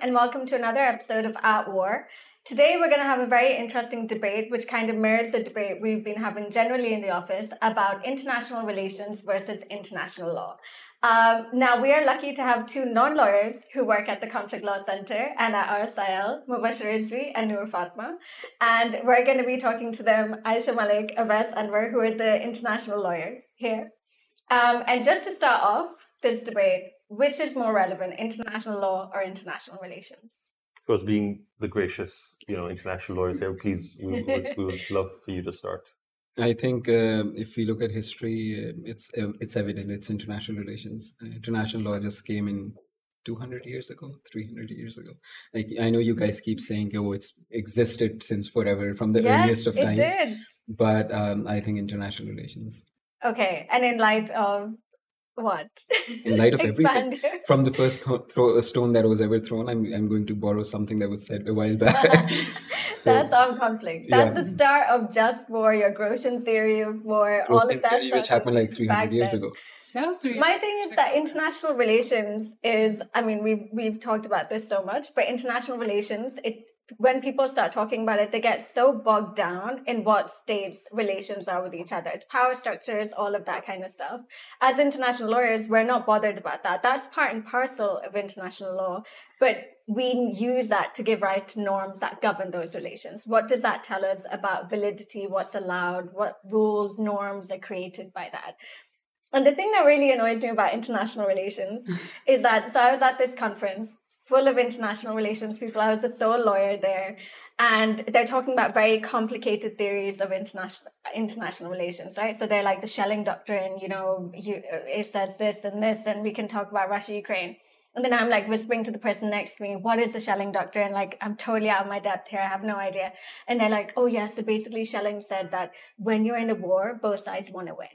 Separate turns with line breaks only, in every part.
and welcome to another episode of At War. Today, we're going to have a very interesting debate, which kind of mirrors the debate we've been having generally in the office about international relations versus international law. Um, now, we are lucky to have two non lawyers who work at the Conflict Law Center and at RSIL, Mubashir Rizvi and Noor Fatma. And we're going to be talking to them, Aisha Malik, Awais Anwar, who are the international lawyers here. Um, and just to start off this debate, which is more relevant, international law or international relations?
Of course, being the gracious, you know, international lawyers here, please, we would, we would love for you to start.
I think uh, if we look at history, uh, it's uh, it's evident. It's international relations. Uh, international law just came in 200 years ago, 300 years ago. Like I know you guys keep saying, "Oh, it's existed since forever, from the
yes,
earliest of
it
times."
did.
But um, I think international relations,
Okay, and in light of what?
in light of everything, from the first th- throw a stone that was ever thrown, I'm I'm going to borrow something that was said a while back. so,
That's on conflict. That's
Yeah.
the start of just war, your Grotian theory of war, all
Ocean
of that
theory,
stuff
which happened like 300 years
then.
ago.
That was.
My thing is that international relations is, I mean, we've we've talked about this so much, but international relations, it when people start talking about it, they get so bogged down in what states' relations are with each other, power structures, all of that kind of stuff. As international lawyers, we're not bothered about that. That's part and parcel of international law, but we use that to give rise to norms that govern those relations. What does that tell us about validity? What's allowed? What rules, norms are created by that? And the thing that really annoys me about international relations is that so I was at this conference full of international relations people. I was the sole lawyer there, and they're talking about very complicated theories of international international relations, right? So they're like the Schelling doctrine. You know, you, it says this and this, and we can talk about Russia, Ukraine. And then I'm like whispering to the person next to me, what is the Schelling doctrine? Like, I'm totally out of my depth here. I have no idea. And they're like, oh, yeah. So basically, Schelling said that when you're in a war, both sides want to win.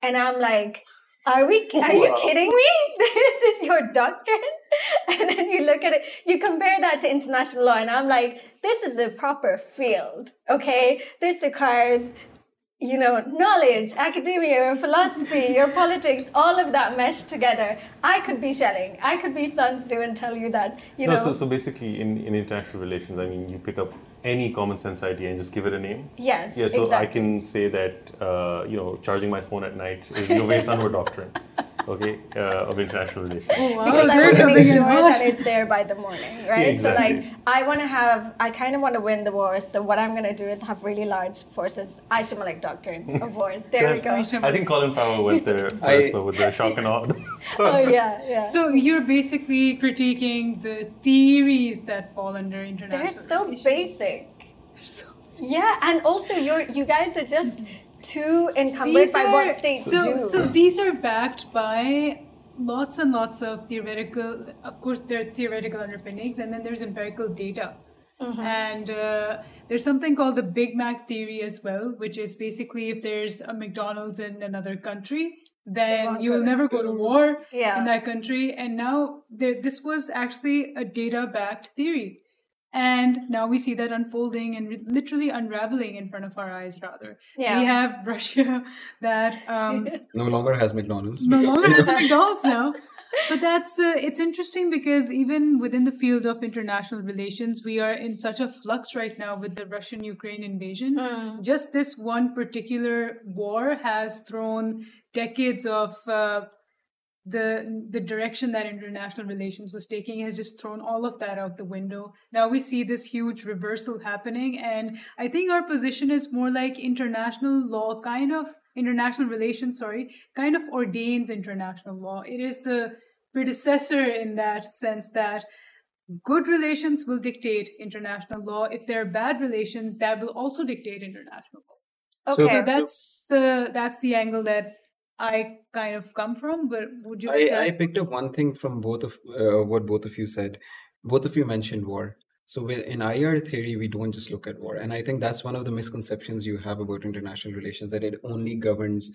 And I'm like, are we, are you kidding me? This is your doctrine? And then you look at it, you compare that to international law, and I'm like, this is a proper field, okay? This requires you know, knowledge, academia, your philosophy, your politics, all of that meshed together. I could be Schelling. I could be Sun Tzu and tell you that, you
no,
know.
so, so basically, in, in international relations, I mean, you pick up any common sense idea and just give it a name.
yes,
Yeah, so
exactly.
I can say that, uh, you know, charging my phone at night is Anwar doctrine, okay, uh, of international relations.
wow,
because I
they're
want to make sure that it's there by the morning, right?
exactly.
So like, I want to have, I kind of want to win the war. So what I'm going to do is have really large forces. Aisha Malik doctrine of war. There we go.
I think Colin Powell went there first
I-
though, with the shock and awe.
Oh yeah, yeah.
So you're basically critiquing the theories that fall under international.
They're so
relations.
basic.
So-
Yeah, and also you're you guys are just too encumbered
These
by
are,
what states
so,
do.
so these are backed by lots and lots of theoretical, of course, there are theoretical underpinnings, and then there's empirical data.
Mm-hmm.
And uh, there's something called the Big Mac theory as well, which is basically if there's a McDonald's in another country, then you'll never go to war
Yeah.
in that country. And now there, this was actually a data backed theory. And now we see that unfolding and re- literally unraveling in front of our eyes, rather.
Yeah.
We have Russia that um,
No longer has McDonald's.
no longer has McDonald's now. But that's uh, it's interesting because even within the field of international relations, we are in such a flux right now with the Russian-Ukraine invasion.
Mm.
Just this one particular war has thrown decades of uh, the the direction that international relations was taking has just thrown all of that out the window. Now we see this huge reversal happening, and I think our position is more like international law, kind of international relations. Sorry, kind of ordains international law. It is the predecessor in that sense that good relations will dictate international law. If there are bad relations, that will also dictate international law.
okay.
So that's the that's the angle that I kind of come from. But would you?
I, I picked up one thing from both of uh, what both of you said. Both of you mentioned war. So in IR theory, we don't just look at war, and I think that's one of the misconceptions you have about international relations that it only governs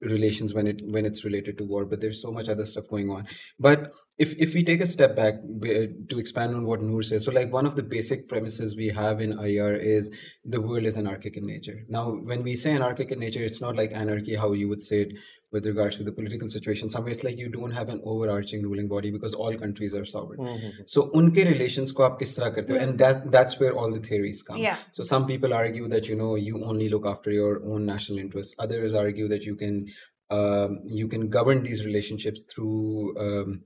relations when it when it's related to war. But there's so much other stuff going on. But if if we take a step back uh, to expand on what Noor says, so like one of the basic premises we have in IR is the world is anarchic in nature. Now, when we say anarchic in nature, it's not like anarchy how you would say it with regards to the political situation. Somewhere it's like you don't have an overarching ruling body because all countries are sovereign.
Mhm.
So unke relations ko aap kis tarah karte ho? And that that's where all the theories come.
Yeah.
So some people argue that you know you only look after your own national interests. Others argue that you can um, you can govern these relationships through um,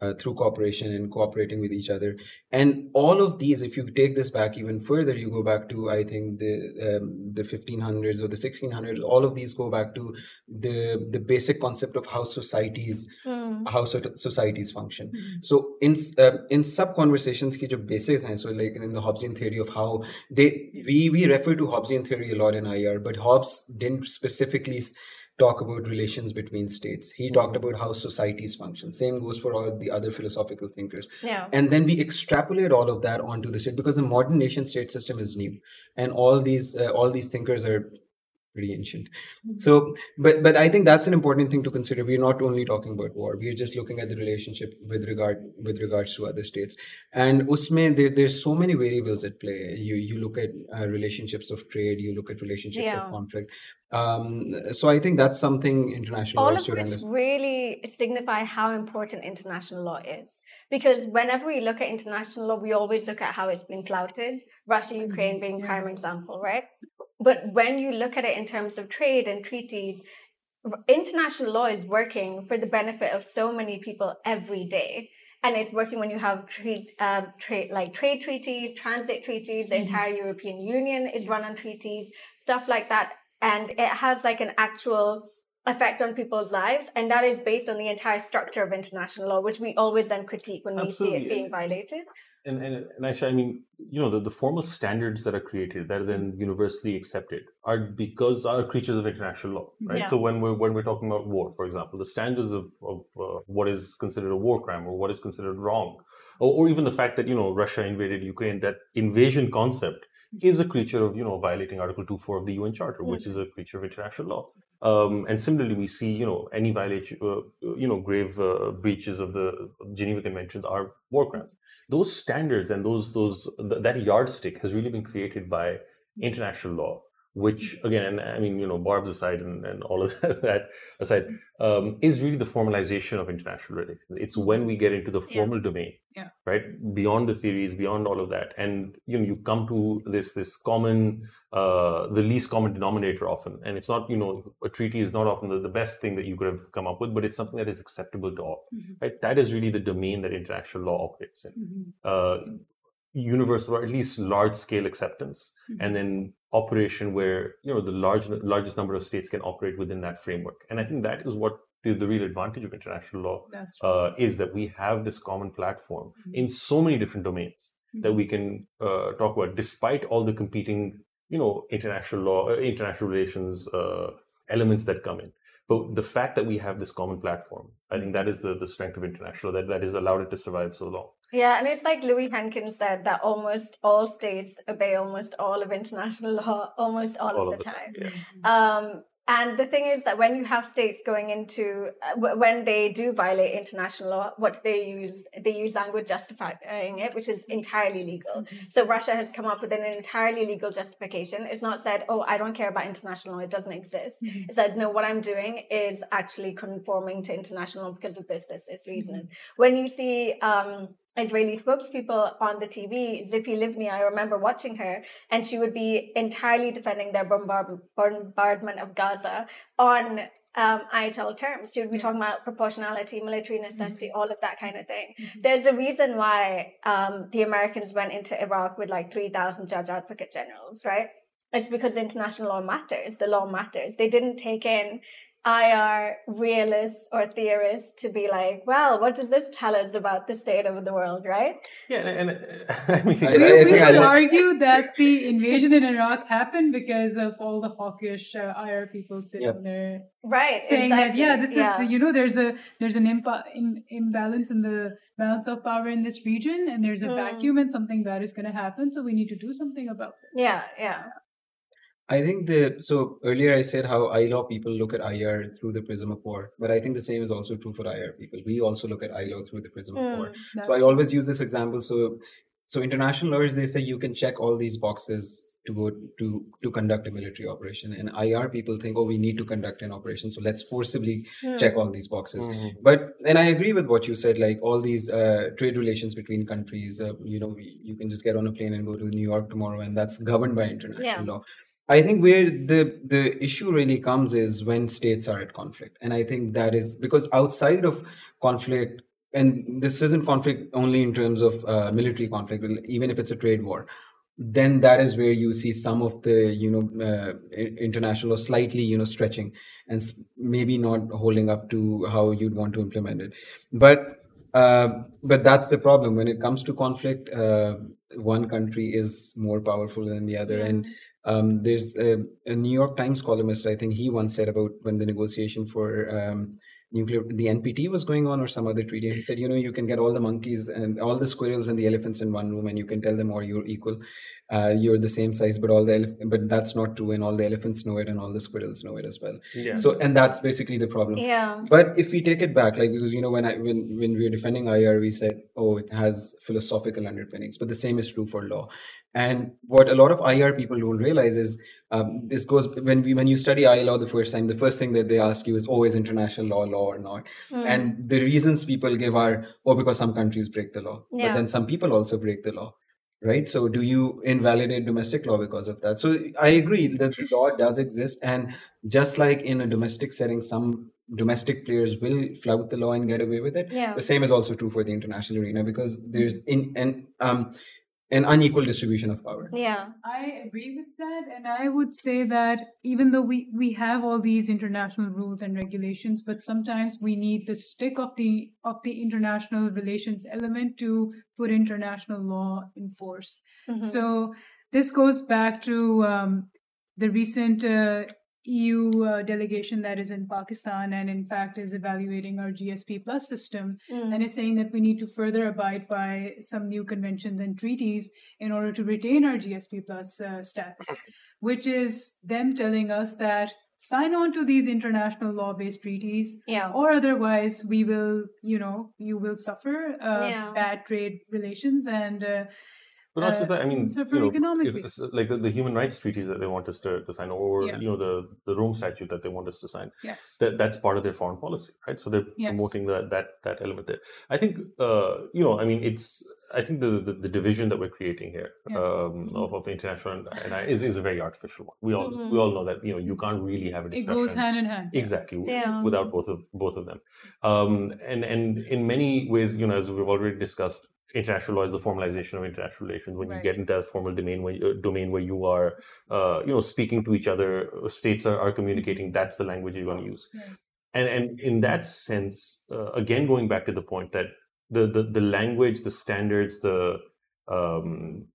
uh, through cooperation and cooperating with each other. And all of these, if you take this back even further, you go back to I think the um, the 1500s or the 1600s. All of these go back to the the basic concept of how societies
Hmm.
how so- societies function. So in uh, in sub conversations ki jo basics hain, so like in the Hobbesian theory of how they we we refer to Hobbesian theory a lot in IR, but Hobbes didn't specifically s- talk about relations between states. He talked about how societies function. Same goes for all the other philosophical thinkers.
Yeah.
And then we extrapolate all of that onto the state because the modern nation state system is new, and all these uh, all these thinkers are pretty ancient. So, but but I think that's an important thing to consider. We're not only talking about war; we're just looking at the relationship with regard with regards to other states. And usme there, there's so many variables at play. You you look at uh, relationships of trade, you look at relationships
Yeah.
of conflict. Um, so I think that's something international
all
law
of which
understand.
really signify how important international law is. Because whenever we look at international law, we always look at how it's been flouted. Russia, Ukraine being prime example, right? But when you look at it in terms of trade and treaties, international law is working for the benefit of so many people every day. And it's working when you have trade, um, trade like trade treaties, transit treaties. The entire European Union is run on treaties, stuff like that, and it has like an actual effect on people's lives, and that is based on the entire structure of international law, which we always then critique when we see it being violated.
And, and, and actually, I mean, you know, the, the formal standards that are created that are then universally accepted are because are creatures of international law, right?
Yeah.
So when we're when we're talking about war, for example, the standards of, of uh, what is considered a war crime or what is considered wrong, or, or even the fact that you know Russia invaded Ukraine, that invasion concept is a creature of you know violating Article 2.4 of the UN Charter, which is a creature of international law. Um, and similarly, we see you know any violation, uh, you know, grave uh, breaches of the Geneva Conventions are war crimes. Those standards and those those th- that yardstick has really been created by international law. Which again, I mean, you know, barbs aside and, and all of that aside, um, is really the formalization of international relations. It's when we get into the
Yeah.
formal domain,
Yeah.
right, beyond the theories, beyond all of that, and you know, you come to this this common uh, the least common denominator often. And it's not, you know, a treaty is not often the, the best thing that you could have come up with, but it's something that is acceptable to all,
Mhm.
right? That is really the domain that international law operates in.
Mhm.
Uh, universal or at least large scale acceptance and then operation where, you know, the large, largest number of states can operate within that framework. And I think that is what the, the real advantage of international law uh, is that we have this common platform in so many different domains that we can uh, talk about, despite all the competing, you know, international law, uh, international relations uh, elements that come in. But the fact that we have this common platform, I think that is the, the strength of international that that has allowed it to survive so long.
Yeah, and it's like Louis Henkin said that almost all states obey almost all of international law almost all,
All
of
of
the
the
time.
time,
Um, and the thing is that when you have states going into uh, w- when they do violate international law, what they use they use language justifying it, which is entirely legal. So Russia has come up with an entirely legal justification. It's not said, "Oh, I don't care about international law; it doesn't exist." It says, "No, what I'm doing is actually conforming to international law because of this, this, this reason." When you see um, Israeli spokespeople on the TV, Tzipi Livni, I remember watching her, and she would be entirely defending their bombard- bombardment of Gaza on um, IHL terms. She would be talking about proportionality, military necessity, all of that kind of thing. There's a reason why um, the Americans went into Iraq with like 3,000 judge advocate generals, right? It's because international law matters, the law matters. They didn't take in IR realists or theorists to be like, well, what does this tell us about the state of the world, right?
Yeah, and, and uh, I mean,
I-
We,
I
we
I
could
like-
argue that the invasion in Iraq happened because of all the hawkish uh, IR people sitting
Yep.
there
Right.
saying that yeah, this
Yeah.
is the, you know there's a there's an impa- in, imbalance in the balance of power in this region, and there's a
Mm.
vacuum, and something bad is going to happen. So we need to do something about it.
Yeah, yeah.
I think the so earlier I said how ILAW people look at IR through the prism of war, but I think the same is also true for IR people. We also look at ILAW through the prism of
Mm.
war. So I always use this example. So so international lawyers they say you can check all these boxes to go to to conduct a military operation and ir people think oh we need to conduct an operation so let's forcibly
Hmm.
check all these boxes
Mhm.
but and i agree with what you said like all these uh, trade relations between countries uh, you know we, you can just get on a plane and go to new york tomorrow and that's governed by international
Yeah.
law i think where the the issue really comes is when states are at conflict. And i think that is because outside of conflict and this isn't conflict only in terms of uh, military conflict even if it's a trade war then that is where you see some of the you know uh, international or slightly you know stretching and maybe not holding up to how you'd want to implement it. But uh, but that's the problem. When it comes to conflict uh, one country is more powerful than the other. And um, there's a, a new york times columnist i think he once said about when the negotiation for um, nuclear the npt was going on or some other treaty he said you know you can get all the monkeys and all the squirrels and the elephants in one room and you can tell them or you're equal uh, you're the same size but all the elef- but that's not true and all the elephants know it and all the squirrels know it as well
Yeah.
so and that's basically the problem
Yeah.
but if we take it back, like because you know when I when when we were defending IR, we said, oh, it has philosophical underpinnings, but the same is true for law. And what a lot of IR people don't realize is um, this goes when we when you study IR law the first time, the first thing that they ask you is, oh, is international law law or not?
Hmm.
And the reasons people give are, oh, because some countries break the law, but then some people also break the law. Right. So, do you invalidate domestic law because of that? So, I agree that the law does exist. And just like in a domestic setting, some domestic players will flout the law and get away with it.
Yeah.
The same is also true for the international arena because there's in an um an unequal distribution of power.
Yeah.
I agree with that, and I would say that even though we we have all these international rules and regulations, but sometimes we need the stick of the of the international relations element to put international law in force.
Mhm.
So this goes back to um, the recent uh, EU uh, delegation that is in Pakistan, and in fact is evaluating our GSP plus system
Mm.
and is saying that we need to further abide by some new conventions and treaties in order to retain our GSP plus uh, status, which is them telling us that sign on to these international law-based treaties
yeah.
or otherwise we will you know you will suffer uh,
Yeah.
bad trade relations and uh,
But not
uh,
just that. I mean,
suffer
you know, if like the, the human rights treaties that they want us to, to sign, or
Yeah.
you know, the the Rome Statute that they want us to sign.
yes
That that's part of their foreign policy, right? So they're
Yes.
promoting that that that element there. I think, uh, you know, I mean, it's. I think the the, the division that we're creating here
Yeah.
um,
Mhm.
of, of international and, is is a very artificial one. We all
Mhm.
we all know that you know you can't really have a discussion.
it goes hand in hand
exactly
Yeah.
without both of both of them um and and in many ways you know as we've already discussed international law is the formalization of international relations when you get into that formal domain where you, domain where you are uh, you know speaking to each other uh, states are, are communicating that's the language you're going to use
Right.
and and in that sense uh, again going back to the point that the the, the language the standards the um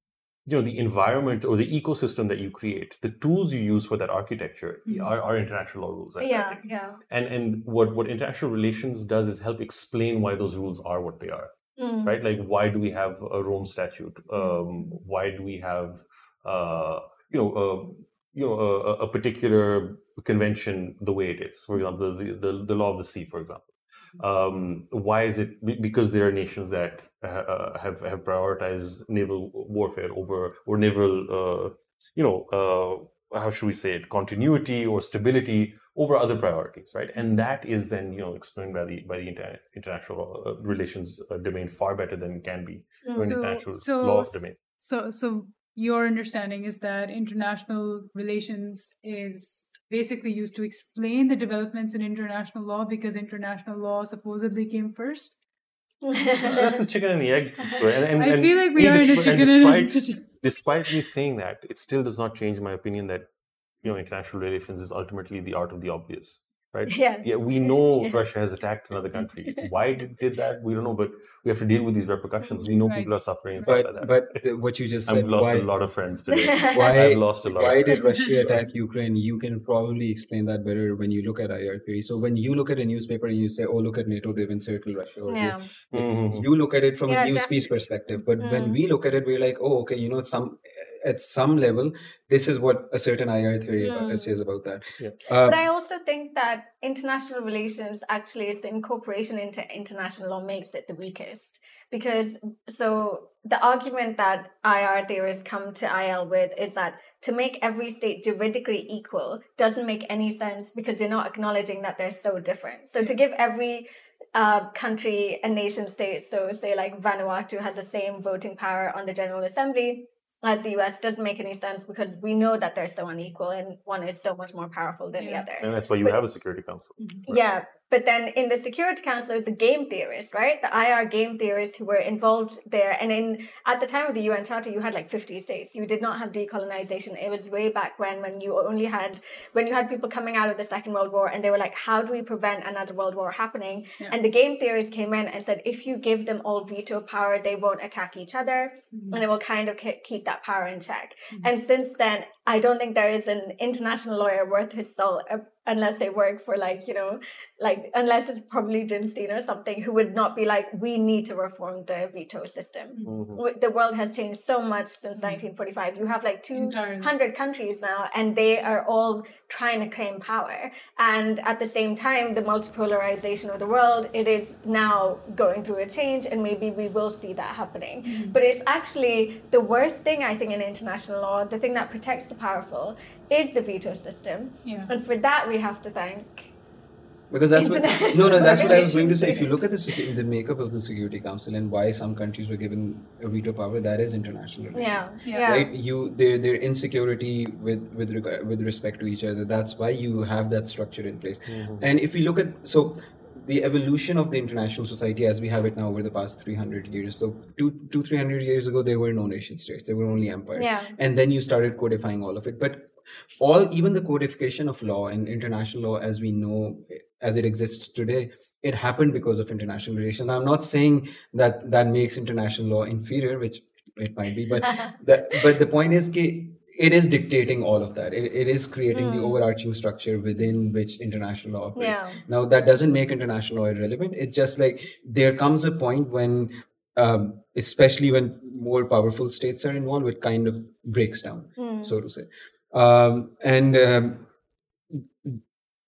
you know the environment or the ecosystem that you create the tools you use for that architecture
Mhm.
are, are international law rules I
Yeah.
think.
Yeah.
and and what what international relations does is help explain why those rules are what they are
Mm.
right? Like why do we have a rome statute? Um why do we have uh you know uh, you know a, a- a particular convention the way it is? For example the the, the law of the sea for example. Um why is it because there are nations that uh, uh, have have prioritized naval warfare over or naval uh you know uh how should we say it? Continuity or stability over other priorities right and that is then you know explained by the by the inter- international uh, relations uh, domain far better than it can be
Mm.
So-
international
so
law domain
So, so your understanding is that international relations is basically used to explain the developments in international law because international law supposedly came first.
that's a chicken and the egg story. And, and,
I feel like we
and
are in a
and
chicken and egg
despite,
situation.
despite me saying that, it still does not change my opinion that you know international relations is ultimately the art of the obvious, right?
Yes.
Yeah, we know
Yes.
Russia has attacked another country. Why it did that? We don't know, but we have to deal with these repercussions. We know people are suffering and stuff
But
like that.
but what you just said,
I've lost
why
a lot of friends today.
why
I've lost a lot.
why
of
did Russia attack Ukraine? You can probably explain that better when you look at IR theory. So when you look at a newspaper and you say, "Oh, look at NATO, they've encircled Russia," or
Yeah.
Mhm.
you look at it from
Yeah,
a news
definitely.
piece perspective. But when
Mm.
we look at it, we're like, "Oh, okay, you know, some at some level, this is what a certain IR theory about,
Mm.
says about that."
Yeah.
Uh,
But I also think that international relations actually is the incorporation into international law makes it the weakest. Because so the argument that IR theorists come to IL with is that to make every state juridically equal doesn't make any sense because you're not acknowledging that they're so different. So to give every uh, country and nation state, so say like Vanuatu has the same voting power on the General Assembly as the US doesn't make any sense because we know that they're so unequal and one is so much more powerful than
Yeah.
the other.
And that's why you
But-
have a Security Council. Right.
Yeah, but then in the Security Council is the game theorists, right? The IR game theorists who were involved there. And in at the time of the UN Charter, you had like 50 states. You did not have decolonization. It was way back when when you only had when you had people coming out of the Second World War and they were like, how do we prevent another world war happening?
Yeah.
And the game theorists came in and said, if you give them all veto power, they won't attack each other
Mhm.
and it will kind of keep that power in check.
Mhm.
And since then, I don't think there is an international lawyer worth his salt uh, unless they work for like, you know, like unless it's probably Jim Steen or something who would not be like, we need to reform the veto system.
Mhm.
The world has changed so much since 1945. You have like 200 countries now, and they are all trying to claim power. And at the same time, the multipolarization of the world, it is now going through a change, and maybe we will see that happening. But it's actually the worst thing, I think, in international law, the thing that protects the powerful, is the veto system.
Yeah.
And for that, we have to thank.
Because that's what no no that's what I was going to say. If you look at the the makeup of the Security Council and why some countries were given a veto power, that is international relations.
Yeah.
Yeah.
Yeah.
Right, you their their insecurity with with reg- with respect to each other. That's why you have that structure in place. Mm-hmm. And if we look at so the evolution of the international society as we have it now over the past 300 years so two two 300 years ago there were no nation states there were only empires
Yeah.
and then you started codifying all of it but all even the codification of law and international law as we know as it exists today it happened because of international relations i'm not saying that that makes international law inferior which it might be but that but the point is ki, it is dictating all of that it, it is creating the
Mm.
overarching structure within which international law operates
Yeah.
now that doesn't make international law irrelevant it's just like there comes a point when um, especially when more powerful states are involved it kind of breaks down
Mm.
so to say. Um, and um,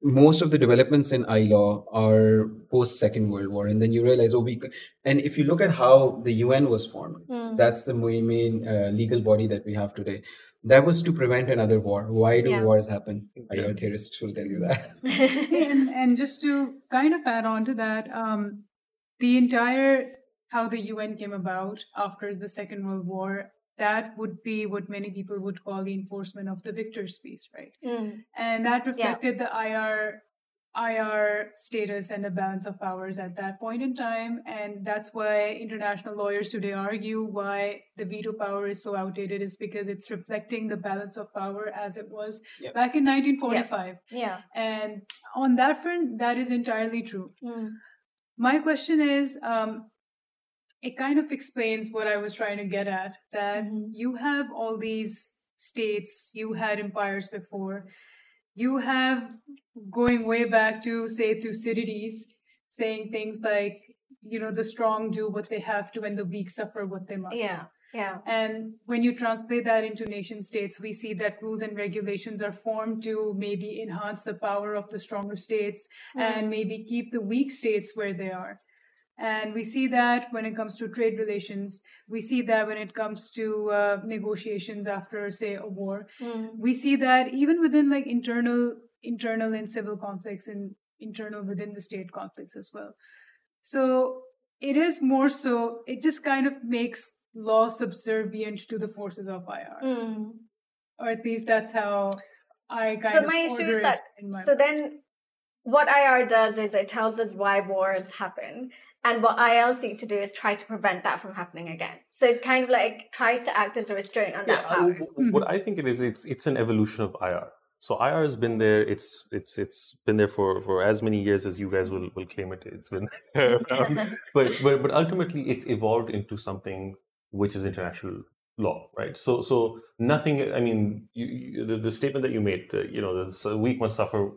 most of the developments in ILAW are post Second World War, and then you realize, oh, we. c- And if you look at how the UN was formed,
Mm.
that's the main, main uh, legal body that we have today. That was to prevent another war. Why do
Yeah.
wars happen? IR theorists will tell you that.
and, and just to kind of add on to that, um, the entire how the UN came about after the Second World War, that would be what many people would call the enforcement of the victor's peace, right?
Mm.
And that reflected the IR IR status and the balance of powers at that point in time. And that's why international lawyers today argue why the veto power is so outdated is because it's reflecting the balance of power as it was
Yep.
back in 1945.
Yeah.
And on that front, that is entirely true.
Mm.
My question is um, it kind of explains what I was trying to get at that
Mhm.
you have all these states, you had empires before, you have going way back to, say, Thucydides saying things like, you know, the strong do what they have to and the weak suffer what they must.
Yeah. Yeah.
And when you translate that into nation states, we see that rules and regulations are formed to maybe enhance the power of the stronger states and maybe keep the weak states where they are. And we see that when it comes to trade relations. We see that when it comes to uh, negotiations after, say, a war.
Mm.
We see that even within like internal, internal and civil conflicts and internal within the state conflicts as well. So it is more so, it just kind of makes law subservient to the forces of IR.
Mm.
Or at least that's how I kind
But
of
my issue is that so then what IR does is it tells us why wars happen. And what IL seeks to do is try to prevent that from happening again. So it's kind of like tries to act as a restraint on that
Yeah, I-
power.
what I think it is, it's it's an evolution of IR. So IR has been there. It's it's it's been there for, for as many years as you guys will, will claim it. It's been around. but but but ultimately, it's evolved into something which is international law, right? So so nothing. I mean, you, you, the, the statement that you made, uh, you know, the weak must suffer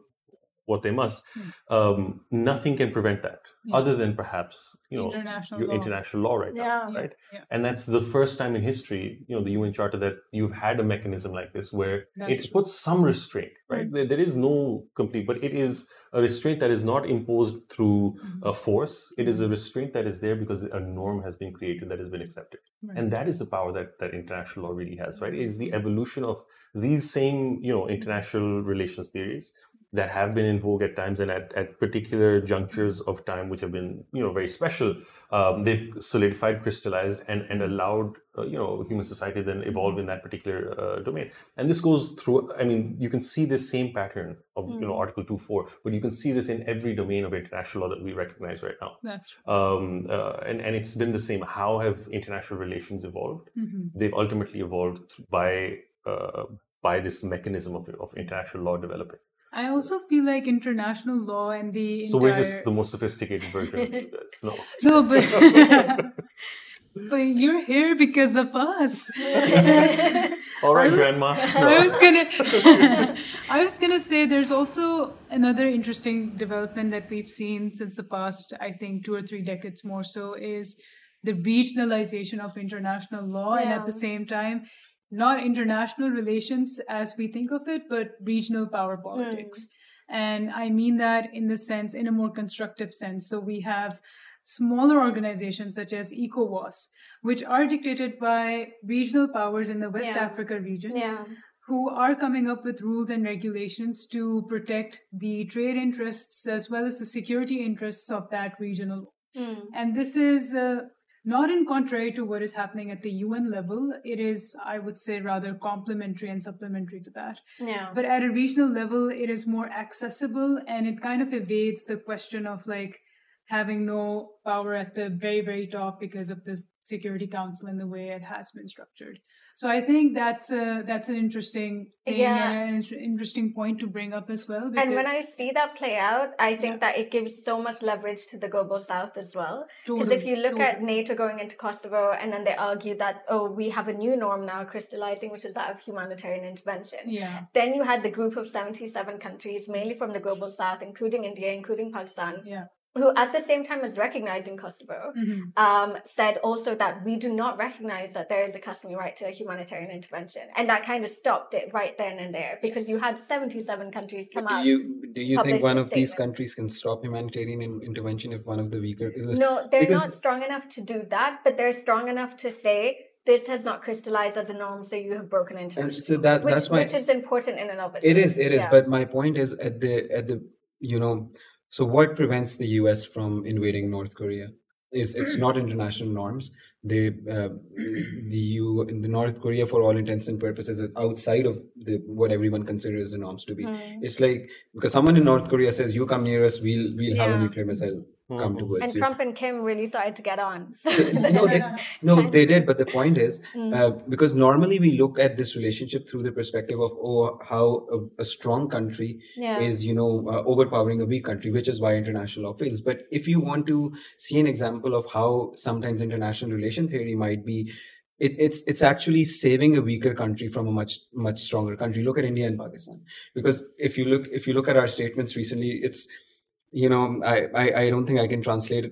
what they must,
Hmm.
um, nothing can prevent that,
Yeah.
other than perhaps you know
international
your
law.
international law right now.
Yeah.
Yeah,
right?
yeah.
And that's the first time in history, you know, the UN Charter that you've had a mechanism like this where
That's
it
true.
puts some restraint, right? There, there is no complete, but it is a restraint that is not imposed through
Mm-hmm.
a force. It is a restraint that is there because a norm has been created that has been accepted.
Right.
And that is the power that, that international law really has, right? It is the evolution of these same, you know, international relations theories that have been in vogue at times and at, at particular junctures of time which have been you know very special um, they've solidified crystallized and, and allowed uh, you know human society then evolve in that particular uh, domain. And this goes through i mean you can see this same pattern of you know article 2 4 but you can see this in every domain of international law that we recognize right now.
That's true.
um, uh, and, and it's been the same. How have international relations evolved?
Mhm.
they've ultimately evolved by uh, by this mechanism of, of international law developing
I also feel like international law and the
So
entire...
we're just the most sophisticated version of you guys. No.
No, but but you're here because of us.
All right,
I was-
Grandma.
I was gonna, I was gonna say there's also another interesting development that we've seen since the past, I think, two or three decades more so is the regionalization of international law, and at the same time, not international relations as we think of it, but regional power politics. And I mean that in the sense, in a more constructive sense. So we have smaller organizations such as ECOWAS, which are dictated by regional powers in the West
Yeah.
Africa region
Yeah.
who are coming up with rules and regulations to protect the trade interests as well as the security interests of that regional.
Mm.
And this is uh, not in contrary to what is happening at the UN level. It is, I would say, rather complementary and supplementary to that.
Yeah.
But at a regional level, it is more accessible and it kind of evades the question of like having no power at the very, very top because of the Security Council and the way it has been structured. So I think that's a, that's an interesting thing
Yeah.
and an interesting point to bring up as well. Because,
And when I see that play out, I think that it gives so much leverage to the global south as well. Because if you look at. NATO going into Kosovo and then they argue that, oh, we have a new norm now crystallizing, which is that of humanitarian intervention.
yeah,
Then you had the group of 77 countries, mainly from the global south, including India, including Pakistan,
yeah,
who at the same time as recognizing Kosovo,
Mhm.
um, said also that we do not recognize that there is a customary right to humanitarian intervention. And that kind of stopped it right then and there because you had 77 countries come
But do
out.
you do you think one
the
of these countries can stop humanitarian in- intervention if one of the weaker is this,
No, they're
because-
not strong enough to do that, but they're strong enough to say this has not crystallized as a norm, so you have broken
and
international.
so that
which,
that's my
which is important in and of itself.
It is, it is.
Yeah.
But my point is at the at the you know, so what prevents the US from invading North Korea? Is it's not international norms. They uh, the U the North Korea for all intents and purposes is outside of the what everyone considers the norms to be.
Mm.
It's like because someone in North Korea says you come near us, we'll we'll have a nuclear missile come
Mhm.
towards
And
you.
Trump and Kim really started to get on. So
no, they, no, they did. But the point is,
Mm.
uh, because normally we look at this relationship through the perspective of oh, how a, a strong country
yeah.
is, you know, uh, overpowering a weak country, which is why international law fails. But if you want to see an example of how sometimes international relation theory might be. It, it's it's actually saving a weaker country from a much much stronger country. Look at India and Pakistan, because if you look if you look at our statements recently, it's you know I I, I don't think I can translate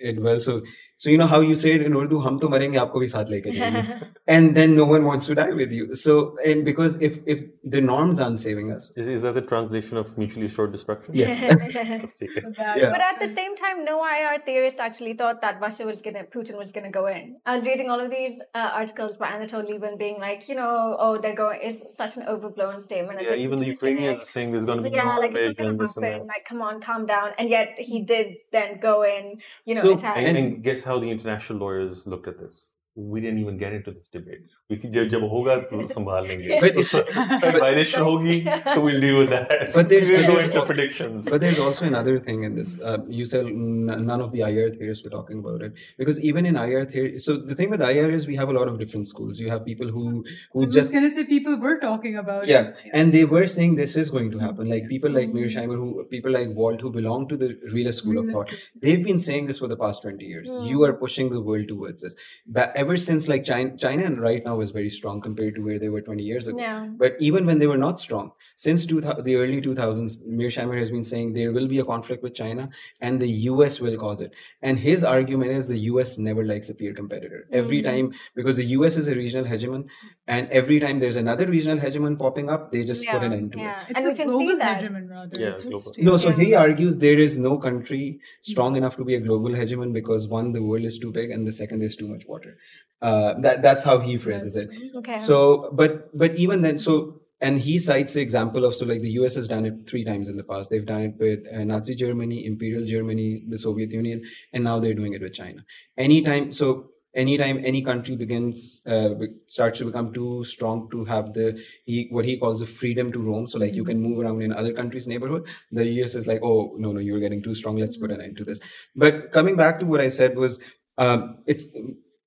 it well. So so you know how you say in Urdu, hum to marenge, aapko bhi saath leke jayenge. and then no one wants to die with you. So and because if if the norms aren't saving us,
is, is that the translation of mutually assured destruction?
Yes. yeah.
But at the same time, no IR theorists actually thought that Russia was gonna, Putin was gonna go in. I was reading all of these uh, articles by Anatol Lieven being like, you know, oh they're going. It's such an overblown statement.
Yeah, even the Ukrainians are saying there's gonna be
yeah, like it's gonna happen. Like come on, calm down. And yet he did then go in. You know,
so,
attack.
And, and guess how the international lawyers looked at this? We didn't even get into this debate. If जब जब होगा तो संभाल लेंगे.
But it's-
violation होगी तो we'll deal with that.
But there's-
we'll
but
go
there's
into
al-
predictions.
But there's also another thing in this. Uh, you said n- none of the IR theorists were talking about it because even in IR theory, so the thing with IR is we have a lot of different schools. You have people who
I
who
was
just
gonna say people were talking about
yeah,
it.
and they were saying this is going to happen. Like people like Mearsheimer, who people like Walt, who belong to the realist school of
Realist
thought, they've been saying this for the past twenty years. You are pushing the world towards this. Ba- ever ever since like China, China right now is very strong compared to where they were 20 years ago.
Yeah.
But even when they were not strong, since two, the early 2000s, Mearsheimer has been saying there will be a conflict with China and the US will cause it. And his argument is the US never likes a peer competitor. Every
Mm-hmm.
time, because the US is a regional hegemon, and every time there's another regional hegemon popping up, they just put an end to it.
It's
and
a
we can
global
see that.
hegemon, rather.
Yeah,
just-
global.
No, so
Yeah.
he argues there is no country strong enough to be a global hegemon because one, the world is too big, and the second, there's too much water. Uh, that that's how he phrases it.
Okay.
So, but but even then, so and he cites the example of so like the U.S. has done it three times in the past. They've done it with uh, Nazi Germany, Imperial Germany, the Soviet Union, and now they're doing it with China. Anytime, so anytime any country begins uh, starts to become too strong to have the he, what he calls the freedom to roam so like you can move around in other countries neighborhood the us is like oh no no you're getting too strong let's put an end to this but coming back to what i said was um, it's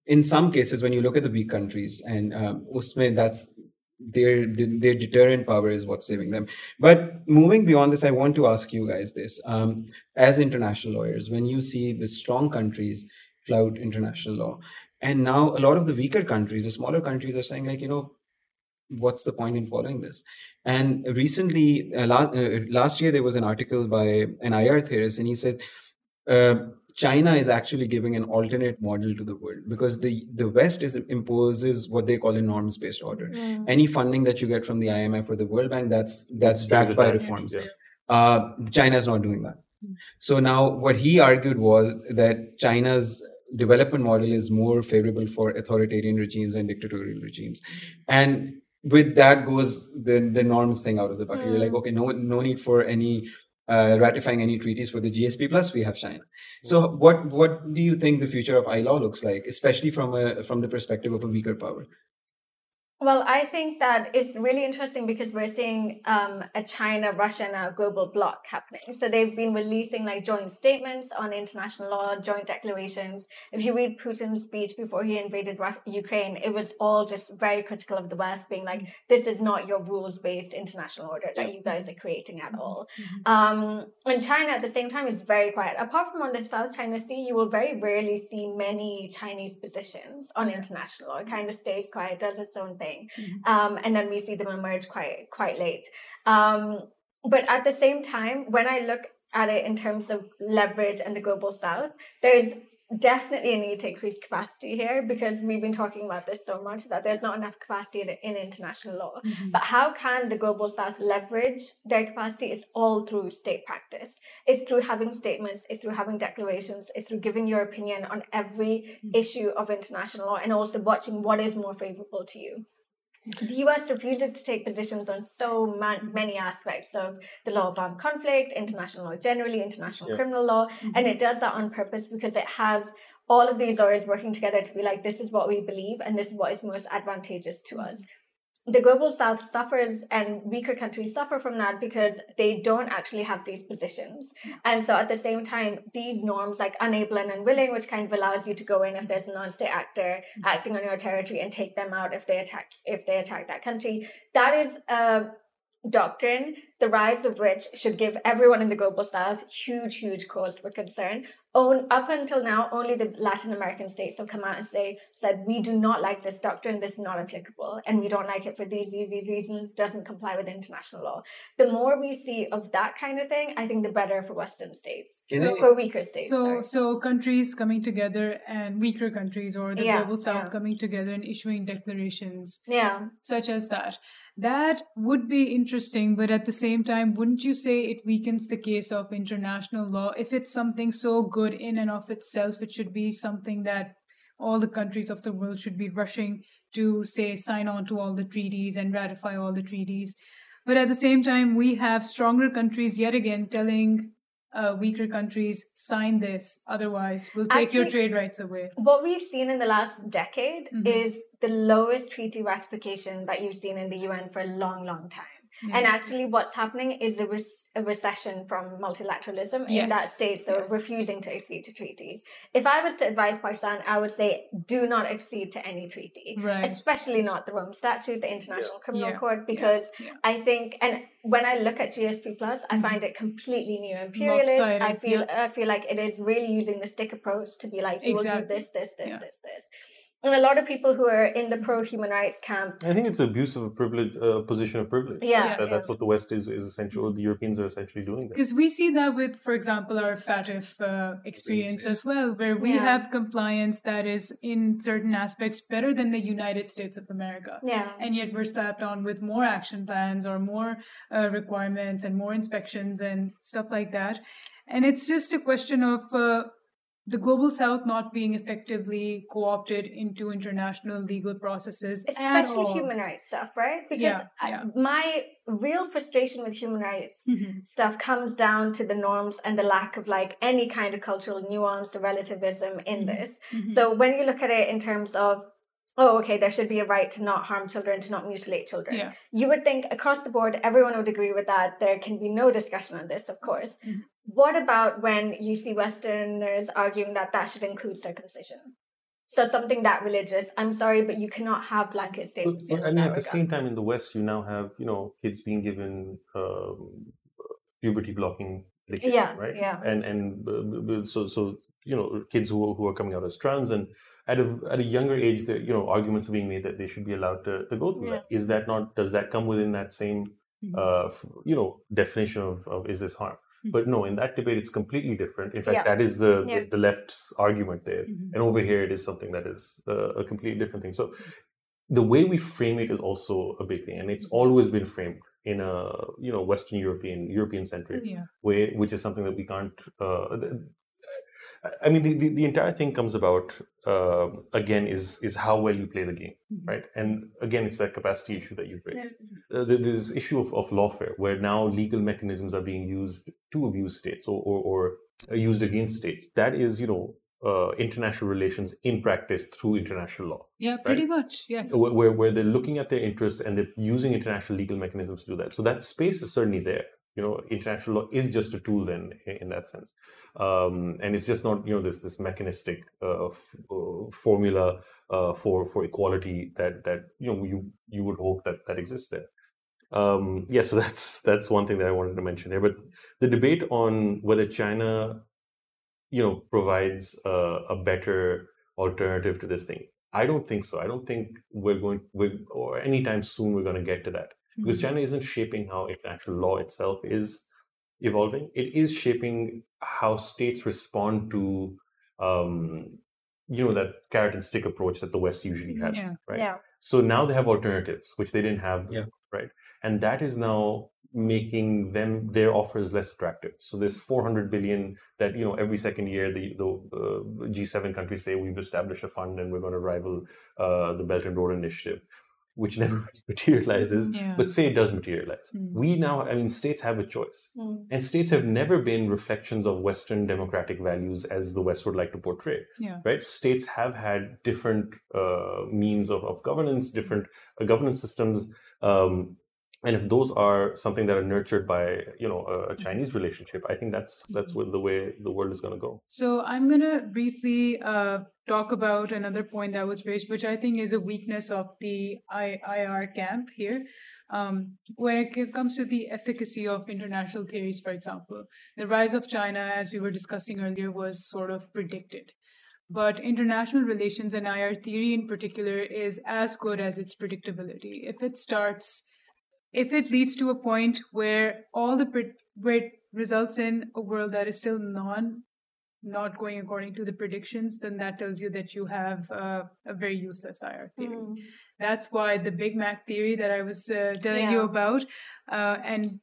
in some cases when you look at the weak countries and um, usme that's their their deterrent power is what's saving them. But moving beyond this i want to ask you guys this um, as international lawyers when you see the strong countries flout international law and now a lot of the weaker countries the smaller countries are saying like you know what's the point in following this? And recently uh, last, uh, last year there was an article by an ir theorist and he said uh, China is actually giving an alternate model to the world because the, the West is imposes what they call a norms based order.
Mm.
Any funding that you get from the IMF or the World Bank, that's that's backed by reforms.
yeah.
Uh, China is not doing that. So now what he argued was that China's development model is more favorable for authoritarian regimes and dictatorial regimes. And with that goes the, the norms thing out of the bucket. You're like,
Mm.
okay, no no need for any uh, ratifying any treaties for the GSP plus. We have China. So what what do you think the future of ILAW looks like, especially from a from the perspective of a weaker power?
Well, I think that it's really interesting because we're seeing um, a China, Russia now global bloc happening. So they've been releasing like joint statements on international law, joint declarations. If you read Putin's speech before he invaded Rus- Ukraine, it was all just very critical of the West, being like, this is not your rules based international order that you guys are creating at all. Um, and China at the same time is very quiet. Apart from on the South China Sea, you will very rarely see many Chinese positions on international law. It kind of stays quiet, does its own thing, um, and then we see them emerge quite quite late. Um, but at the same time, when I look at it in terms of leverage and the global South, there's definitely a need to increase capacity here because we've been talking about this so much that there's not enough capacity in, in international law. But how can the global south leverage their capacity? It's all through state practice. It's through having statements, it's through having declarations, it's through giving your opinion on every issue of international law and also watching what is more favorable to you. The US refuses to take positions on so man- many aspects of the law of armed conflict, international law generally, international
Yeah.
criminal law, and it does that on purpose because it has all of these lawyers working together to be like, this is what we believe and this is what is most advantageous to us. The global south suffers and weaker countries suffer from that because they don't actually have these positions. And so at the same time, these norms like unable and unwilling, which kind of allows you to go in if there's a non-state actor acting on your territory and take them out if they attack if they attack that country. That is a doctrine, the rise of which should give everyone in the global south huge, huge cause for concern. Own, up until now, only the Latin American states have come out and say said we do not like this doctrine. This is not applicable, and we don't like it for these these these reasons. Doesn't comply with international law. The more we see of that kind of thing, I think the better for Western states,
In
So-
a-
for weaker states.
So,
sorry.
so countries coming together and weaker countries or the
Yeah,
global south
yeah.
coming together and issuing declarations
yeah,
such as that. That would be interesting, but at the same time, wouldn't you say it weakens the case of international law? If it's something so good in and of itself, it should be something that all the countries of the world should be rushing to, say, sign on to all the treaties and ratify all the treaties. But at the same time, we have stronger countries yet again telling uh, weaker countries, sign this, otherwise, we'll take your trade rights away.
what we've seen in the last decade
Mhm.
is the lowest treaty ratification that you've seen in the UN for a long, long time. Mm-hmm. And actually, what's happening is a, rec- a recession from multilateralism in that state, so
yes.
refusing to accede to treaties. If I was to advise Pakistan, I would say do not accede to any treaty,
Right.
especially not the Rome Statute, the International Criminal
Yeah,
Court, because
yeah.
I think, and when I look at GSP Plus, I mm-hmm. find it completely neo imperialist. I
Lopsided,
feel I feel like it is really using the stick approach to be like, you will do this, this, this,
Yeah.
this, this. And a lot of people who are in the pro human rights camp.
I think it's abuse of a privilege, uh, position of privilege.
Yeah,
That-
yeah.
that's what the West is is essential. The Europeans are essentially doing that.
Because we see that with, for example, our FATF uh, experience as well, where we
Yeah.
have compliance that is in certain aspects better than the United States of America.
Yeah.
And yet we're slapped on with more action plans or more uh, requirements and more inspections and stuff like that. And it's just a question of uh, the global south not being effectively co opted into international legal processes.
Especially
all.
human rights stuff, right? Because
Yeah,
I- my real frustration with human rights
Mhm.
stuff comes down to the norms and the lack of like any kind of cultural nuance, the relativism in
Mhm.
this.
Mhm.
So when you look at it in terms of, oh, okay, there should be a right to not harm children, to not mutilate children.
Yeah.
You would think across the board, everyone would agree with that. There can be no discussion on this, of course.
Mhm.
What about when you see Westerners arguing that that should include circumcision? So something that religious. I'm sorry, but you cannot have blanket
But,
statements.
but
in
I mean,
that
at the same time, in the West, you now have you know kids being given um, puberty blocking medication,
Yeah,
right?
yeah.
And and uh, b- b- so so you know kids who are, who are coming out as trans and at a at a younger age, there you know arguments are being made that they should be allowed to, to go through
Yeah.
that. Is that not? Does that come within that same
Mhm.
uh, f- you know definition of, of is this harm?
Mhm.
But no, in that debate, it's completely different. In fact,
Yeah.
that is the,
Yeah.
the the left's argument there,
Mhm.
and over here it is something that is uh, a completely different thing. So the way we frame it is also a big thing, and it's always been framed in a you know Western European European centric
Yeah.
way, which is something that we can't. Uh, I mean, the, the, the entire thing comes about uh, again is is how well you play the game,
Mhm.
right? And again, it's that capacity issue that you've raised. Uh, this issue of, of lawfare where now legal mechanisms are being used to abuse states or, or, or used against states. That is, you know, uh, international relations in practice through international law
Yeah, pretty much. Yes.
where, where where they're looking at their interests and they're using international legal mechanisms to do that. So that space is certainly there. You know, international law is just a tool then in, that sense, um, and it's just not you know this this mechanistic uh, f- uh, formula uh, for for equality that that you know you you would hope that that exists there. Um, yeah, so that's that's one thing that I wanted to mention here. But the debate on whether China, you know, provides a, a better alternative to this thing, I don't think so. I don't think we're going, we're, or anytime soon we're going to get to that because
Mhm.
China isn't shaping how international law itself is evolving. It is shaping how states respond to, um, you know, that carrot and stick approach that the West usually has,
Yeah.
right?
Yeah.
So now they have alternatives, which they didn't have,
Yeah.
right? And that is now making them their offers less attractive. So this 400 billion that you know every second year the the uh, G7 countries say we've established a fund and we're going to rival uh, the Belt and Road Initiative, which never materializes.
Yeah.
But say it does materialize.
Mm.
We now, I mean, states have a choice.
Mm.
And states have never been reflections of Western democratic values as the West would like to portray
Yeah.
right? States have had different uh, means of, of governance, different uh, governance systems, um, and if those are something that are nurtured by you know a, a Chinese relationship, I think that's that's what the way the world is going to go.
So I'm going to briefly uh, talk about another point that was raised, which I think is a weakness of the I- IR camp here. Um, when it comes to the efficacy of international theories, for example, the rise of China, as we were discussing earlier, was sort of predicted. But international relations and IR theory in particular is as good as its predictability. If it starts, if it leads to a point where all the where it results in a world that is still non not going according to the predictions, then that tells you that you have uh, a very useless IR theory.
Mm.
That's why the Big Mac theory that I was uh, telling you about, uh, and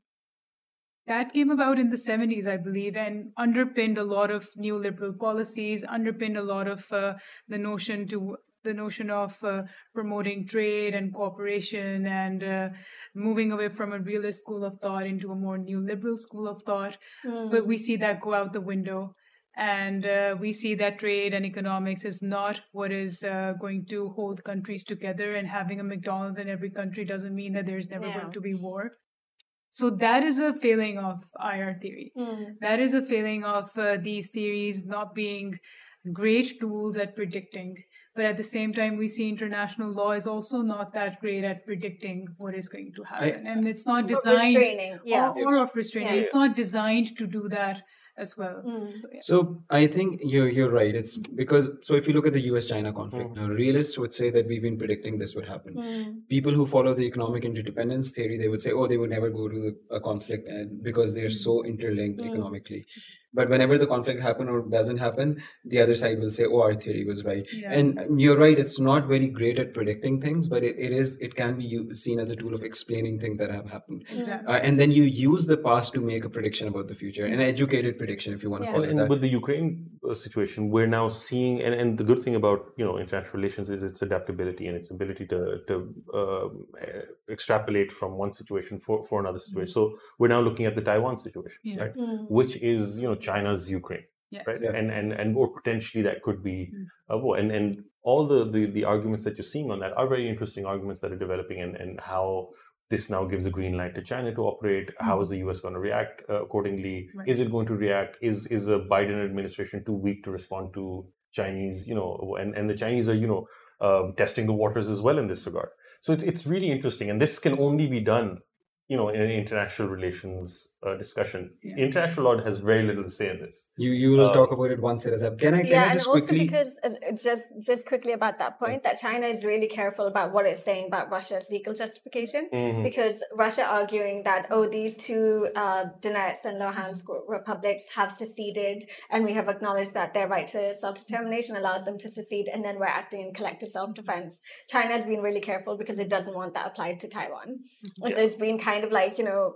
that came about in the 70s, I believe, and underpinned a lot of neoliberal policies, underpinned a lot of uh, the notion to the notion of uh, promoting trade and cooperation and uh, moving away from a realist school of thought into a more neoliberal school of thought
Mm.
but we see that go out the window and uh, we see that trade and economics is not what is uh, going to hold countries together and having a mcdonald's in every country doesn't mean that there's never
Yeah.
going to be war so that is a failing of ir theory
Mm.
that is a failing of uh, these theories not being great tools at predicting but at the same time we see international law is also not that great at predicting what is going to happen and it's not designed
restraining, yeah.
or, or of restraining.
Yeah.
It's not designed to do that as well.
Mm.
So, yeah.
So I think you're you're right. It's because so if you look at the U.S.-China conflict now, realists would say that we've been predicting this would happen.
Mm.
People who follow the economic interdependence theory, they would say, oh, they would never go to a conflict because they're so interlinked
Mm.
economically. But whenever the conflict happen or doesn't happen, the other side will say, oh, our theory was right.
Yeah.
And you're right. It's not very great at predicting things, but it, it is. It can be u- seen as a tool of explaining things that have happened.
Exactly.
Uh, and then you use the past to make a prediction about the future, an educated prediction, if you want to call
And,
it
and
that.
with the Ukraine uh, situation, we're now seeing, and, and the good thing about you know international relations is its adaptability and its ability to to um, eh, extrapolate from one situation for, for another situation. So we're now looking at the Taiwan situation,
Yeah.
right?
Mm.
Which is you know China's Ukraine,
Yes.
right?
Yeah.
And and and or potentially that could be
Mm.
a war. And and all the, the the arguments that you're seeing on that are very interesting arguments that are developing, and and how. This now gives a green light to China to operate. How is the U.S. going to react uh, accordingly?
Right.
Is it going to react? Is is a Biden administration too weak to respond to Chinese? You know, and and the Chinese are you know um, testing the waters as well in this regard. So it's it's really interesting, and this can only be done, you know, in an international relations uh, discussion.
Yeah.
International law has very little to say in this.
You you will
Uh,
talk about it once it is up. Can I can
yeah,
I
and
just
also
quickly?
because uh, just just quickly about that point, that China is really careful about what it's saying about Russia's legal justification,
Mhm.
because Russia arguing that oh these two uh, Donetsk and Luhansk republics have seceded, and we have acknowledged that their right to self determination allows them to secede, and then we're acting in collective self defense. China has been really careful because it doesn't want that applied to Taiwan.
Mm-hmm.
So it's been kind of like you know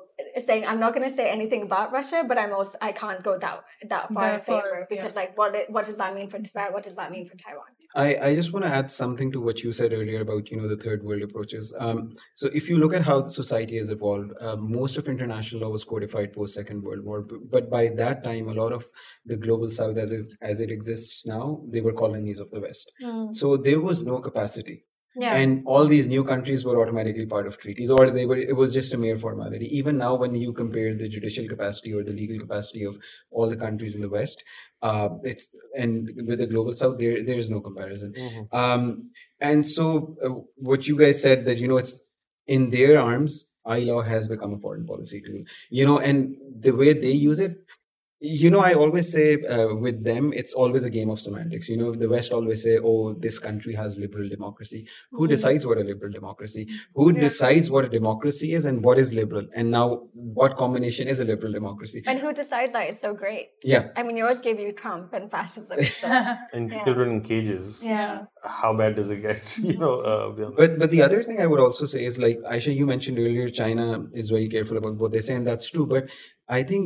saying I'm not going to say anything about Russia, but I'm also I can't go that that far
That
in
far,
favor because like what what does that mean for Tibet? What does that mean for Taiwan?
I, I just want to add something to what you said earlier about you know the third world approaches. Um, so if you look at how society has evolved, uh, most of international law was codified post Second World War. But by that time, a lot of the global South, as it, as it exists now, they were colonies of the West. So there was no capacity.
Yeah.
and all these new countries were automatically part of treaties or they were it was just a mere formality even now when you compare the judicial capacity or the legal capacity of all the countries in the west uh, it's and with the global south there there is no comparison
Mhm.
um, and so uh, what you guys said that you know it's in their arms I law has become a foreign policy tool you know and the way they use it you know i always say uh, with them it's always a game of semantics you know the west always say oh this country has liberal democracy who
Mhm.
decides what a liberal democracy who
Yeah.
decides what a democracy is and what is liberal and now what combination is a liberal democracy
And who decides that it's so great?
yeah
I mean, yours gave you Trump and fascism. So,
And
Yeah.
children in cages.
yeah.
How bad does it get? You know, uh,
But but the other thing I would also say is like Aisha, you mentioned earlier, China is very careful about what they say, and that's true. But I think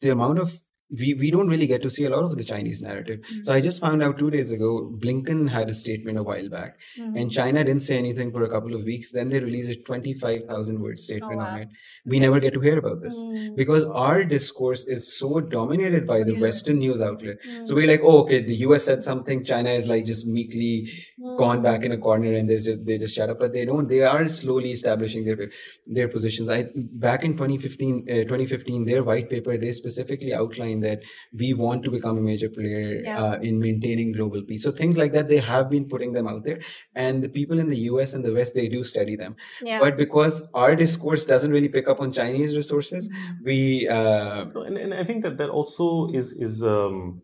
the amount of we, we don't really get to see a lot of the Chinese narrative. So I just found out two days ago, Blinken had a statement a while back,
Mm-hmm.
and China didn't say anything for a couple of weeks. Then they released a 25,000 word statement
wow.
on it. We never get to hear about this
Mm.
because our discourse is so dominated by the
Yes.
Western news outlet.
Mm.
So we're like, oh, okay, the US said something, China is like just meekly gone back in a corner and they just they just shut up. But they don't. They are slowly establishing their their positions. I back in 2015, uh, 2015, their white paper they specifically outlined that we want to become a major player
Yeah.
uh, in maintaining global peace. So things like that, they have been putting them out there, and the people in the US and the West they do study them.
Yeah.
But because our discourse doesn't really pick up on Chinese resources, we uh,
and, and I think that that also is is um,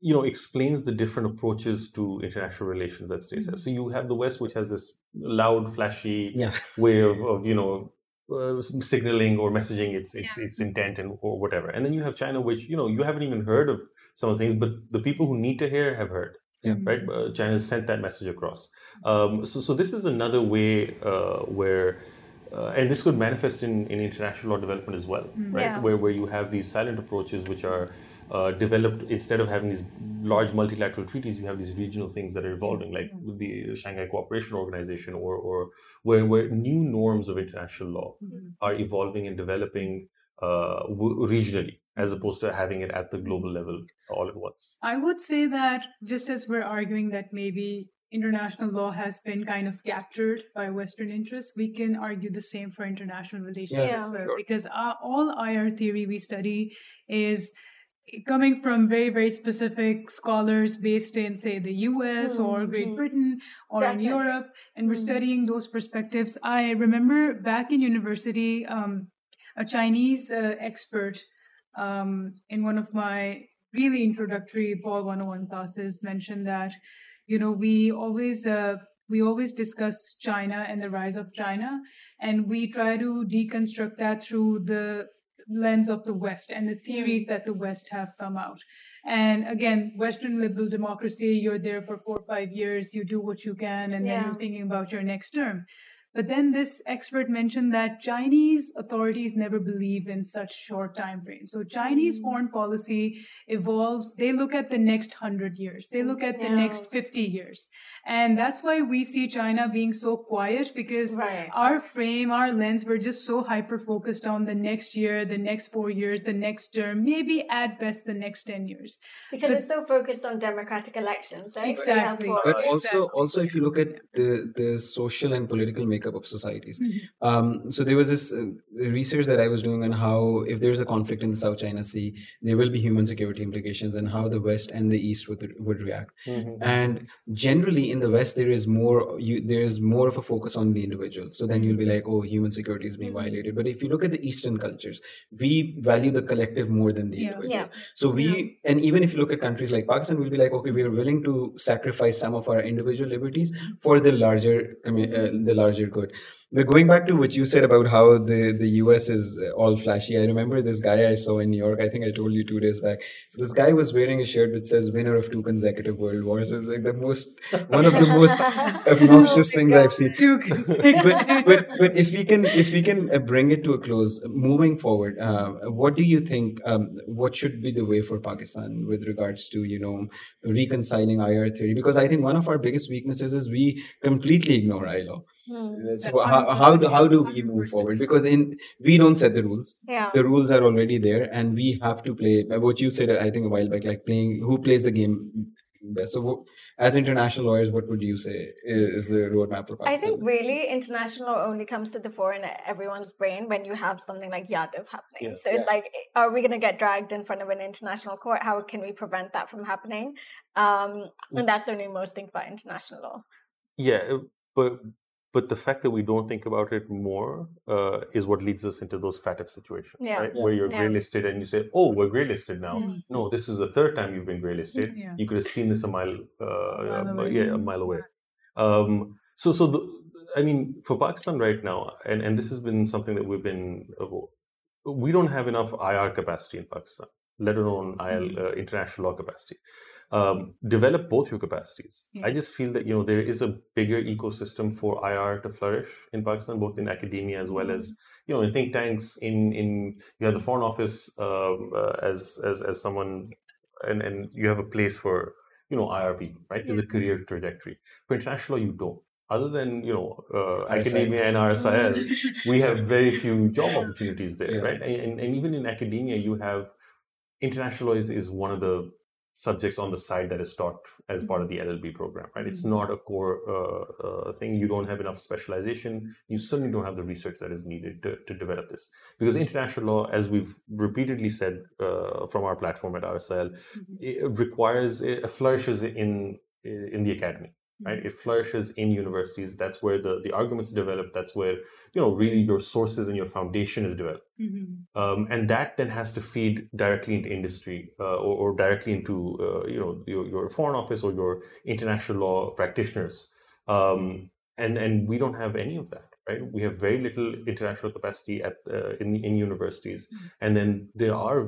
you know explains the different approaches to international relations that states have. So you have the West, which has this loud, flashy
yeah.
way of, of you know uh, signaling or messaging its its its intent and or whatever, and then you have China, which you know you haven't even heard of some of the things, but the people who need to hear have heard
Yeah.
right? Uh, China sent that message across. Um, so, so this is another way uh, where, uh, and this could manifest in, in international law development as well, right?
Yeah.
Where where you have these silent approaches which are uh, developed instead of having these large multilateral treaties, you have these regional things that are evolving, like with the Shanghai Cooperation Organization, or or where where new norms of international law are evolving and developing uh, w- regionally, as opposed to having it at the global level all at once.
I would say that just as we're arguing that maybe international law has been kind of captured by Western interests, we can argue the same for international relations
Yeah.
as well.
Sure.
Because uh, all IR theory we study is coming from very, very specific scholars based in, say, the US or Great. Britain or
Definitely.
in Europe, and we're
Mhm.
studying those perspectives. I remember back in university, um, a Chinese uh, expert um, in one of my really introductory Paul 101 classes mentioned that, you know, we always uh, we always discuss China and the rise of China, and we try to deconstruct that through the lens of the West and the theories that the West have come out. And again, Western liberal democracy, you're there for four or five years, you do what you can, and then you're thinking about your next term. But then this expert mentioned that Chinese authorities never believe in such short time frames. So Chinese
Mm.
foreign policy evolves. They look at the next hundred years. They look at the
Yeah.
next 50 years. And that's why we see China being so quiet because
Right.
our frame, our lens, we're just so hyper focused on the next year, the next four years, the next term, maybe at best the next 10 years.
Because
But-
it's so focused on democratic elections, right? So you have
Exactly.
for-
but
Exactly.
also also if you look at the the social and political makeup of societies
Mm-hmm.
um, so there was this uh, research that i was doing on how if there's a conflict in the south china sea there will be human security implications and how the west and the east would would react
Mhm.
and generally in the west there is more you there is more of a focus on the individual so then you'll be like oh human security is being
Mm-hmm.
violated but if you look at the eastern cultures we value the collective more than the
Yeah.
individual
Yeah.
so we and even if you look at countries like pakistan we'll be like okay we are willing to sacrifice some of our individual liberties for the larger commu- uh, the larger good. But going back to what you said about how the the us is uh, all flashy i remember this guy i saw in new york i think i told you two days back. So this guy was wearing a shirt which says winner of two consecutive world wars. It's like the most one of the most obnoxious things i've seen.
Two
but, but but if we can if we can uh, bring it to a close moving forward uh, what do you think um, what should be the way for pakistan with regards to you know reconciling ir theory because i think one of our biggest weaknesses is we completely ignore ilo
Hmm.
so how, how, do, how do we move forward because in we don't set the rules
Yeah.
the rules are already there and we have to play what you said i think a while back like playing who plays the game best so as international lawyers what would you say is the roadmap for
I think really international law only comes to the fore in everyone's brain when you have something like Yadav happening.
Yeah.
So it's like, are we going to get dragged in front of an international court? How can we prevent that from happening? Um, and that's the only most thing about international law.
Yeah, uh, but but the fact that we don't think about it more uh, is what leads us into those FATF situations,
Yeah.
right?
Yeah.
Where you're
Yeah.
grey listed and you say, "Oh, we're grey listed now."
Mm.
No, this is the third time you've been grey listed.
Yeah.
You could have seen this a mile, uh,
mile
uh,
away.
yeah, a mile away. Um, so, so the, I mean, for Pakistan right now, and and this has been something that we've been, uh, we don't have enough IR capacity in Pakistan, let alone IL, uh, international law capacity. Um, develop both your capacities.
Yeah.
I just feel that you know there is a bigger ecosystem for IR to flourish in Pakistan, both in academia as well as you know in think tanks. In in you have the foreign office um, uh, as as as someone, and and you have a place for you know IR people, right? There's a career trajectory. For international law, you don't. Other than you know uh, academia and RSIL, we have very few job opportunities there,
Yeah.
right? And, and even in academia, you have international law is, is one of the subjects on the side that is taught as part of the LLB program, right? It's
Mhm.
not a core uh, uh, thing. You don't have enough specialization. You certainly don't have the research that is needed to, to develop this. Because international law, as we've repeatedly said uh, from our platform at RSIL,
Mhm.
it requires, it flourishes in in the academy right? It flourishes in universities. That's where the the arguments develop that's where you know really your sources and your foundation is developed.
Mhm.
um, and that then has to feed directly into industry uh, or, or directly into uh, you know your, your foreign office or your international law practitioners. Um, and and we don't have any of that right? We have very little international capacity at uh, in in universities.
Mhm.
and then there are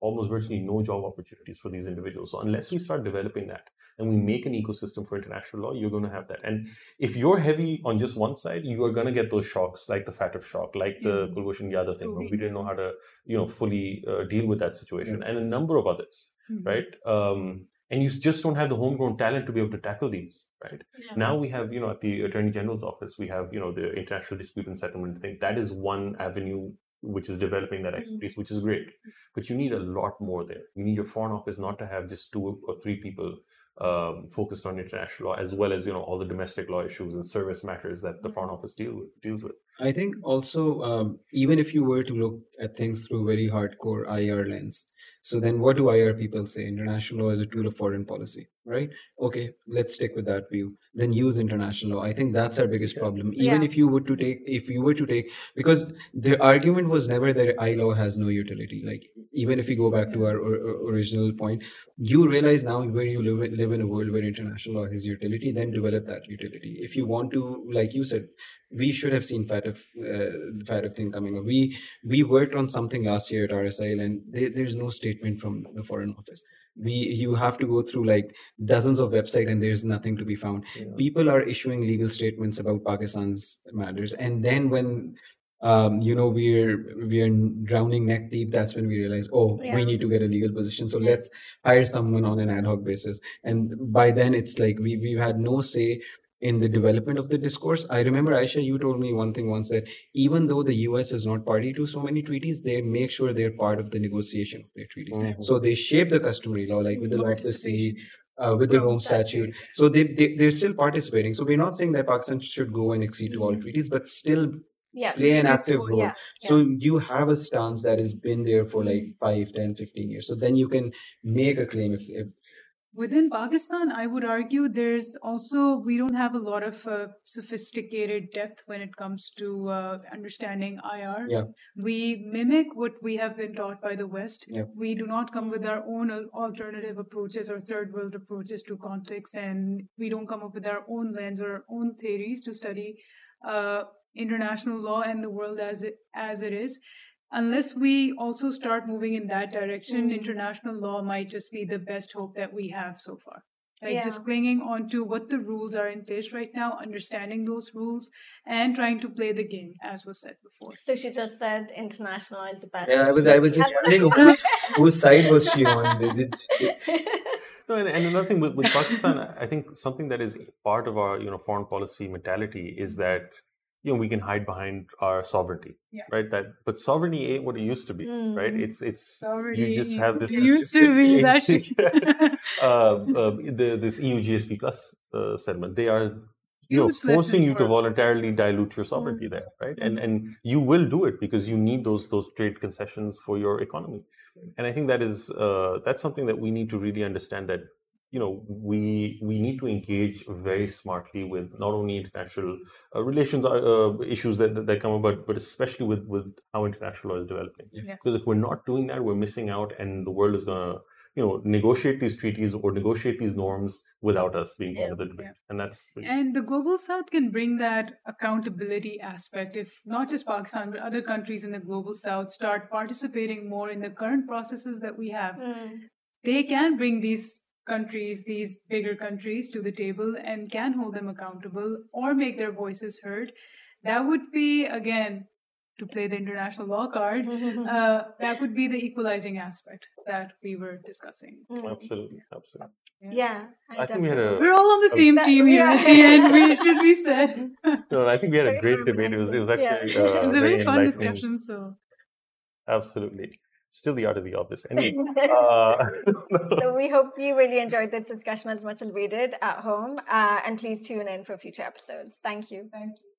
almost virtually no job opportunities for these individuals. So unless we start developing that and we make an ecosystem for international law you're going to have that. And if you're heavy on just one side you are going to get those shocks like the FATF shock like the
Yeah.
Kulbhushan Yadav thing where we didn't know how to you know fully uh, deal with that situation and a number of others
Mhm.
right? Um, and you just don't have the homegrown talent to be able to tackle these right?
Yeah.
now we have you know at the attorney general's office we have you know the international dispute and settlement thing. That is one avenue which is developing that
Mhm.
expertise which is great. But you need a lot more there. You need your foreign office not to have just two or three people um, focused on international law as well as you know all the domestic law issues and service matters that the foreign office deal with, deals with.
I think also, um, even if you were to look at things through very hardcore IR lens, so then what do IR people say? International law is a tool of foreign policy, right? Okay, let's stick with that view. Then use international law. I think that's our biggest problem. Even
Yeah.
if you were to take, if you were to take, because the argument was never that I law has no utility. Like even if you go back to our or, or- original point, you realize now where you live, live in a world where international law has utility, then develop that utility. If you want to, like you said, we should have seen FATF, uh, FATF thing coming up. We we worked on something last year at RSIL, and there, there's no statement from the foreign office. We you have to go through like dozens of websites, and there's nothing to be found.
Yeah.
People are issuing legal statements about Pakistan's matters, and then when um, you know we're we're drowning neck deep, that's when we realize, oh,
Yeah.
we need to get a legal position. So let's hire someone on an ad hoc basis. And by then, it's like we we've had no say in the development of the discourse. I remember, Aisha, you told me one thing once that even though the US is not party to so many treaties, they make sure they're part of the negotiation of their treaties.
Mhm.
So they shape the customary law, like with the law of the sea, uh, with the
Rome
statute. So they, they they're still participating. So we're not saying that Pakistan should go and accede to all treaties, but still
Yeah.
play an active role.
yeah,
So you have a stance that has been there for like 5, 10, 15 years. So then you can make a claim if, if
Within Pakistan, I would argue there's also, we don't have a lot of uh, sophisticated depth when it comes to uh, understanding IR.
Yeah.
We mimic what we have been taught by the West.
Yeah.
We do not come with our own alternative approaches or third world approaches to conflicts, and we don't come up with our own lens or our own theories to study uh, international law and the world as it, as it is. Unless we also start moving in that direction,
Mm.
international law might just be the best hope that we have so far. Like
Yeah.
just clinging on to what the rules are in place right now, understanding those rules, and trying to play the game, as was said before.
So she just said international is the best.
yeah, I was I was just wondering whose, whose side was she on? Is it,
No, and, and another thing with, with Pakistan, I think something that is part of our you know foreign policy mentality is that you know we can hide behind our sovereignty,
Yeah.
right? That but sovereignty ain't what it used to be, right?
Mm.
It's it's
Sovereignty
you just have this
it used to be
uh, uh, the, this EU GSP plus uh, settlement. They are you know forcing you to voluntarily dilute your sovereignty there, right? And and you will do it because you need those those trade concessions for your economy. And I think that is uh, that's something that we need to really understand that you know we we need to engage very smartly with not only international uh, relations uh, uh, issues that, that that come about, but especially with with how international law is developing.
Yes.
Because if we're not doing that, we're missing out, and the world is gonna, you know, negotiate these treaties or negotiate these norms without us being part of the debate, and that's
And the global south can bring that accountability aspect if not just Pakistan, but other countries in the global south start participating more in the current processes that we have.
Mm.
They can bring these countries, these bigger countries, to the table and can hold them accountable or make their voices heard. That would be, again, to play the international law card, uh, that would be the equalizing aspect that we were discussing.
Mm.
absolutely, absolutely.
Yeah.
I think we had a,
We're all on the
Um,
same
That-
team here at the end, we should be said.
no, I think we had a great debate. It was, it was actually
It
uh,
it was a very fun discussion. So
Absolutely, still the art of the office. Anyway, uh,
so we hope you really enjoyed this discussion as much as we did at home. Uh, and please tune in for future episodes. Thank you.
thank you.